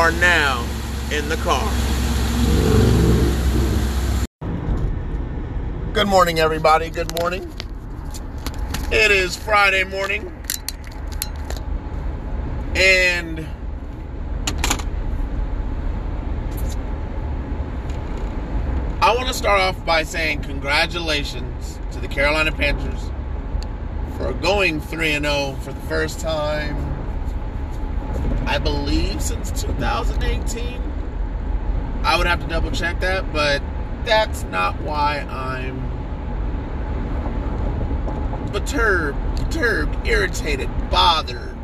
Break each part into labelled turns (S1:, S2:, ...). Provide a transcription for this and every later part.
S1: are now in the car. Good morning, everybody. Good morning. It is Friday morning. And I want to start off by saying congratulations to the Carolina Panthers for going 3 0 for the first time, I believe, since 2018. I would have to double check that, but that's not why I'm perturbed, perturbed, irritated, bothered.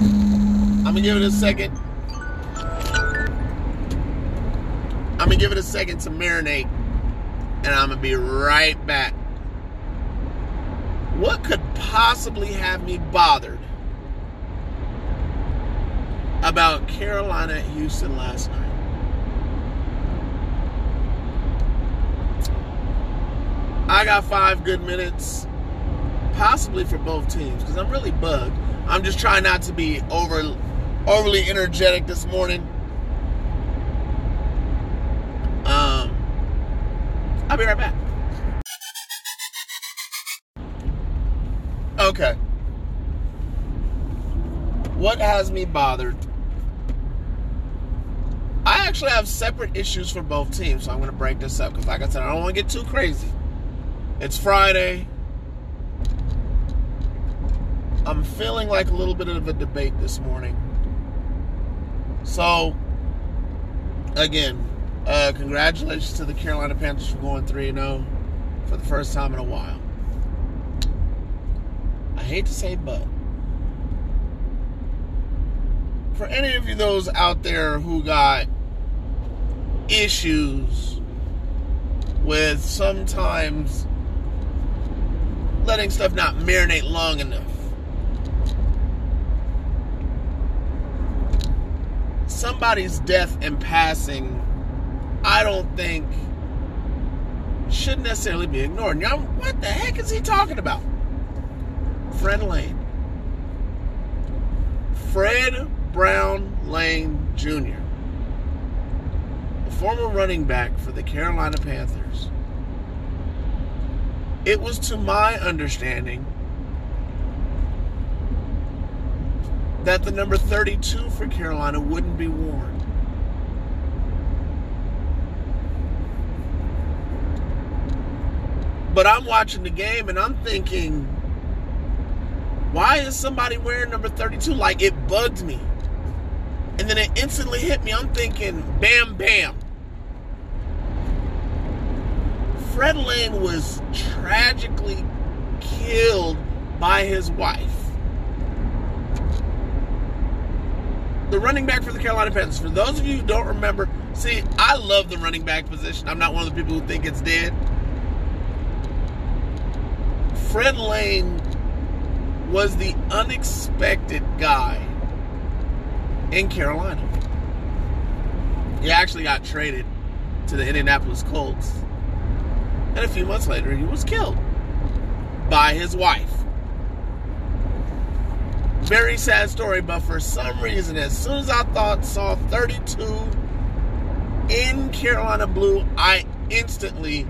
S1: I'm gonna give it a second. I'm gonna give it a second to marinate, and I'm gonna be right back. What could possibly have me bothered about Carolina at Houston last night? I got five good minutes, possibly for both teams, because I'm really bugged. I'm just trying not to be over, overly energetic this morning. Um, I'll be right back. Okay. What has me bothered? I actually have separate issues for both teams, so I'm going to break this up because, like I said, I don't want to get too crazy. It's Friday. I'm feeling like a little bit of a debate this morning. So, again, uh, congratulations to the Carolina Panthers for going 3 0 for the first time in a while. I hate to say, but for any of you those out there who got issues with sometimes letting stuff not marinate long enough. Somebody's death and passing, I don't think, should necessarily be ignored. Now, what the heck is he talking about? Fred Lane. Fred Brown Lane Jr., a former running back for the Carolina Panthers. It was to my understanding that the number 32 for Carolina wouldn't be worn. But I'm watching the game and I'm thinking, why is somebody wearing number 32? Like it bugged me. And then it instantly hit me. I'm thinking, bam, bam. Fred Lane was tragically killed by his wife. The running back for the Carolina Panthers. For those of you who don't remember, see, I love the running back position. I'm not one of the people who think it's dead. Fred Lane was the unexpected guy in Carolina. He actually got traded to the Indianapolis Colts. And a few months later, he was killed by his wife. Very sad story, but for some reason, as soon as I thought saw 32 in Carolina Blue, I instantly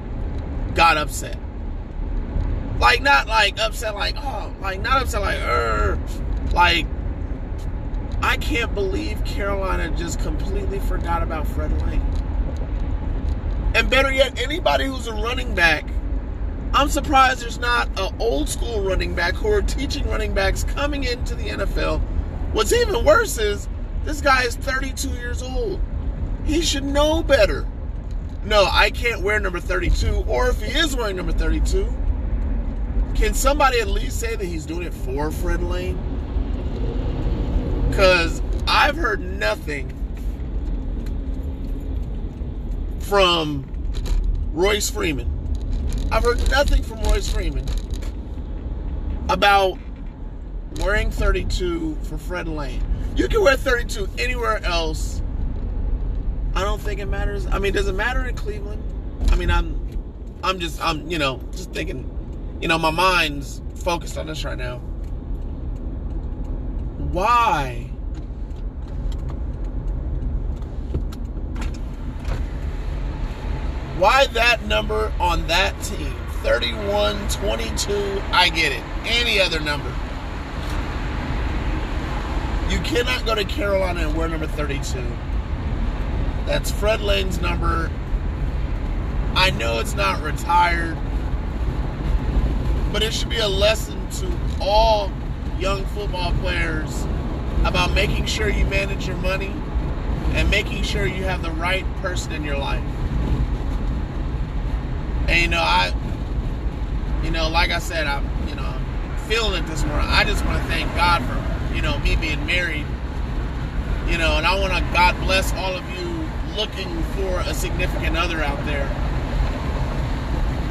S1: got upset. Like not like upset, like oh, like not upset, like er, like I can't believe Carolina just completely forgot about Fred Lane. And better yet, anybody who's a running back, I'm surprised there's not an old school running back who are teaching running backs coming into the NFL. What's even worse is this guy is 32 years old. He should know better. No, I can't wear number 32, or if he is wearing number 32, can somebody at least say that he's doing it for Fred Lane? Because I've heard nothing from Royce Freeman. I've heard nothing from Royce Freeman about wearing 32 for Fred Lane. You can wear 32 anywhere else. I don't think it matters. I mean, does it matter in Cleveland? I mean, I'm I'm just I'm, you know, just thinking, you know, my mind's focused on this right now. why? Why that number on that team? 31 22 i get it. Any other number. You cannot go to carolina and wear number 32 that's fred lane's number. I know it's not retired but it should be a lesson to all young football players about making sure you manage your money and making sure you have the right person in your life. And you know, I, you know, like I said, I'm, you know, feeling it this morning. I just want to thank God for, you know, me being married. You know, and I want to God bless all of you looking for a significant other out there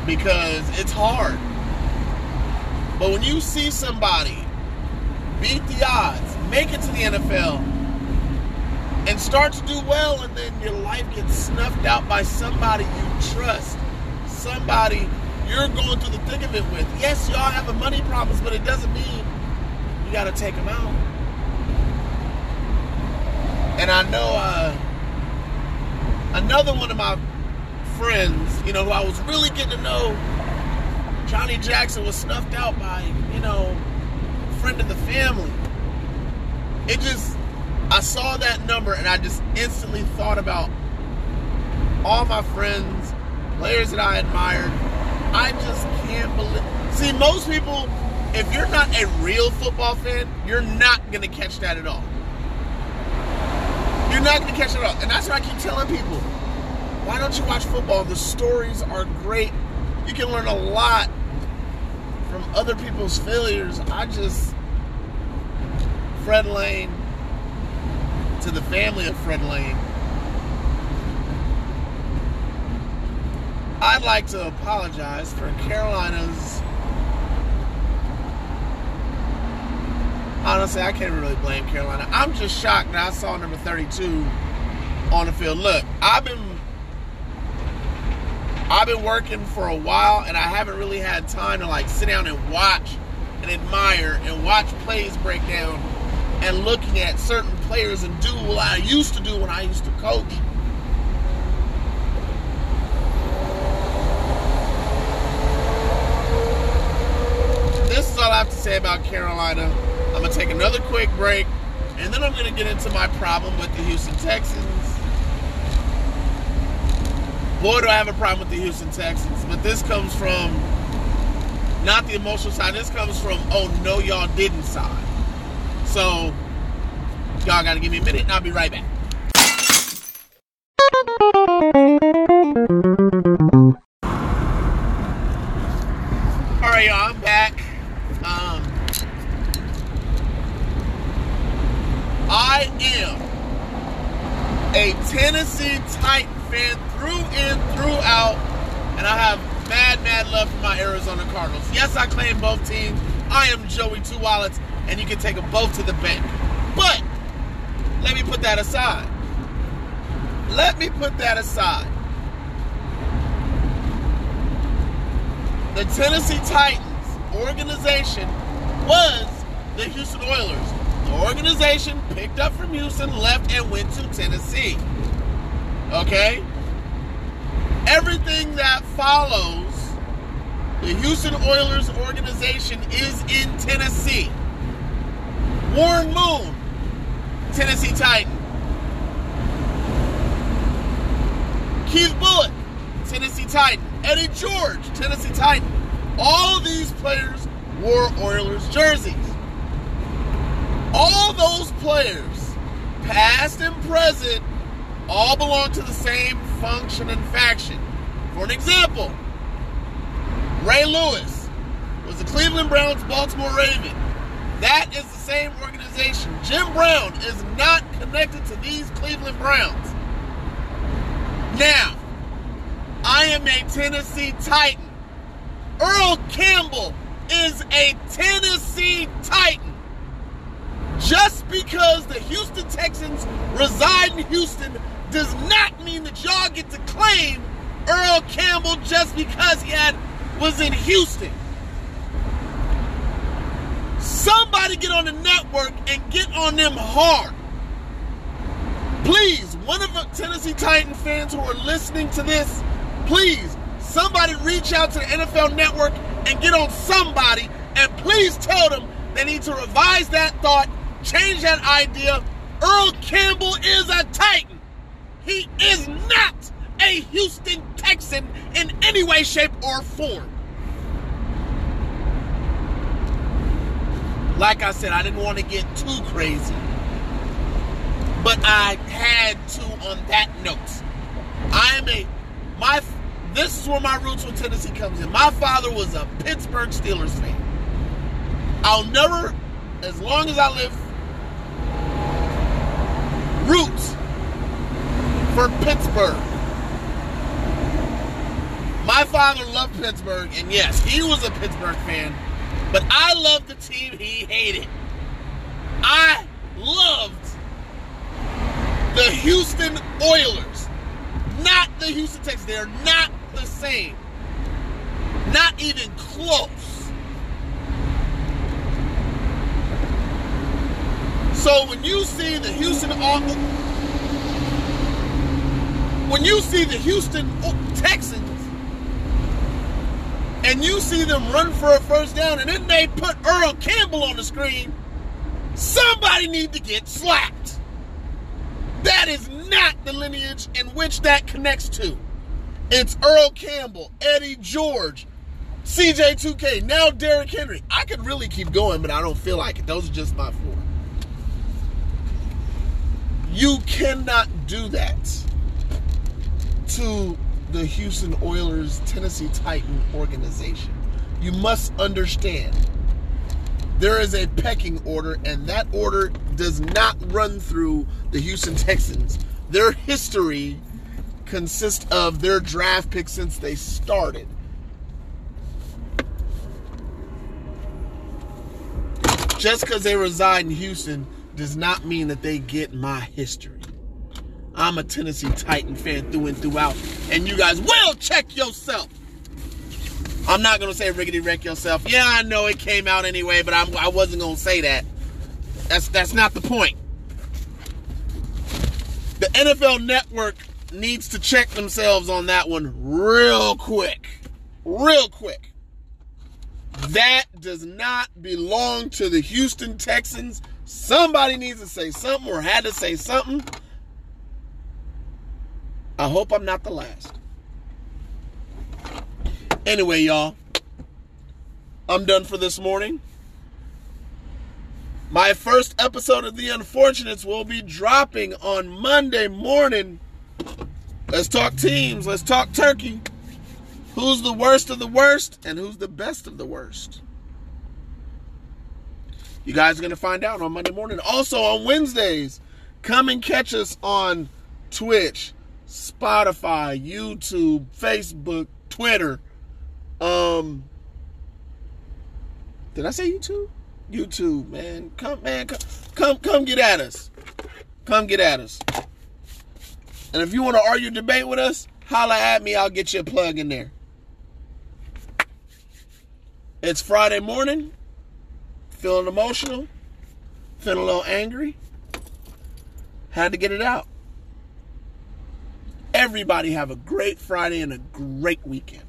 S1: because it's hard. But when you see somebody beat the odds, make it to the NFL, and start to do well, and then your life gets snuffed out by somebody you trust, somebody you're going through the thick of it with. Yes, y'all have a money promise, but it doesn't mean you got to take them out. And I know uh, another one of my friends, you know, who I was really getting to know Johnny Jackson was snuffed out by, you know, a friend of the family. It just, I saw that number and I just instantly thought about all my friends, players that I admired. I just can't believe. See, most people, if you're not a real football fan, you're not going to catch that at all. You're not going to catch it at all. And that's what I keep telling people. Why don't you watch football? The stories are great. You can learn a lot from other people's failures. I just Fred Lane to the family of Fred Lane. I'd like to apologize for Carolina's. Honestly, I can't really blame Carolina. I'm just shocked that I saw number 32 on the field. Look, I've been I've been working for a while and I haven't really had time to like sit down and watch and admire and watch plays break down and looking at certain players and do what I used to do when I used to coach. This is all I have to say about Carolina. I'm going to take another quick break and then I'm going to get into my problem with the Houston Texans. Boy, do I have a problem with the Houston Texans. But this comes from not the emotional side. This comes from, oh, no, y'all didn't side. So, y'all got to give me a minute and I'll be right back. And I have mad, mad love for my Arizona Cardinals. Yes, I claim both teams. I am Joey Two Wallets, and you can take them both to the bank. But let me put that aside. Let me put that aside. The Tennessee Titans organization was the Houston Oilers. The organization picked up from Houston, left, and went to Tennessee. Okay? Everything that follows the Houston Oilers organization is in Tennessee. Warren Moon, Tennessee Titan. Keith Bulluck, Tennessee Titan. Eddie George, Tennessee Titan. All these players wore Oilers jerseys. All those players, past and present, all belong to the same function and faction. For an example, Ray Lewis was the Cleveland Browns Baltimore Raven. That is the same organization. Jim Brown is not connected to these Cleveland Browns. Now, I am a Tennessee Titan. Earl Campbell is a Tennessee Titan. Just because the Houston Texans reside in Houston does not mean that y'all get to claim Earl Campbell just because he had was in Houston. Somebody get on the network and get on them hard. Please, one of the Tennessee Titan fans who are listening to this, please, somebody reach out to the NFL network and get on somebody and please tell them they need to revise that thought, change that idea. Earl Campbell is a Titan. He is not a Houston Texan in any way, shape, or form. Like I said, I didn't want to get too crazy, but I had to on that note. I am a my this is where my roots with Tennessee comes in. My father was a Pittsburgh Steelers fan. I'll never, as long as I live, roots for Pittsburgh. My father loved Pittsburgh, and yes, he was a Pittsburgh fan, but I loved the team he hated. I loved the Houston Oilers, not the Houston Texans. They're not the same. Not even close. So when you see the Houston when you see the Houston Texans and you see them run for a first down and then they put Earl Campbell on the screen, somebody need to get slapped. That is not the lineage in which that connects to. It's Earl Campbell, Eddie George, CJ2K, now Derrick Henry. I could really keep going, but I don't feel like it. Those are just my four. You cannot do that to the Houston Oilers Tennessee Titan organization. You must understand there is a pecking order, and that order does not run through the Houston Texans. Their history consists of their draft picks since they started. Just because they reside in Houston does not mean that they get my history. I'm a Tennessee Titan fan through and throughout, and you guys will check yourself. I'm not gonna say riggedy wreck yourself. Yeah, I know it came out anyway, but I'm, I wasn't gonna say that. That's that's not the point. The NFL Network needs to check themselves on that one real quick, real quick. That does not belong to the Houston Texans. Somebody needs to say something or had to say something. I hope I'm not the last. Anyway, y'all, I'm done for this morning. My first episode of The Unfortunates will be dropping on Monday morning. Let's talk teams. Let's talk turkey. Who's the worst of the worst and who's the best of the worst? You guys are going to find out on Monday morning. Also on Wednesdays, come and catch us on Twitch, Spotify, YouTube, Facebook, Twitter. Um Did I say YouTube? YouTube, man. Come man, come come, come get at us. Come get at us. And if you want to argue debate with us, holla at me, I'll get you a plug in there. It's Friday morning. Feeling emotional, feeling a little angry. Had to get it out. Everybody have a great Friday and a great weekend.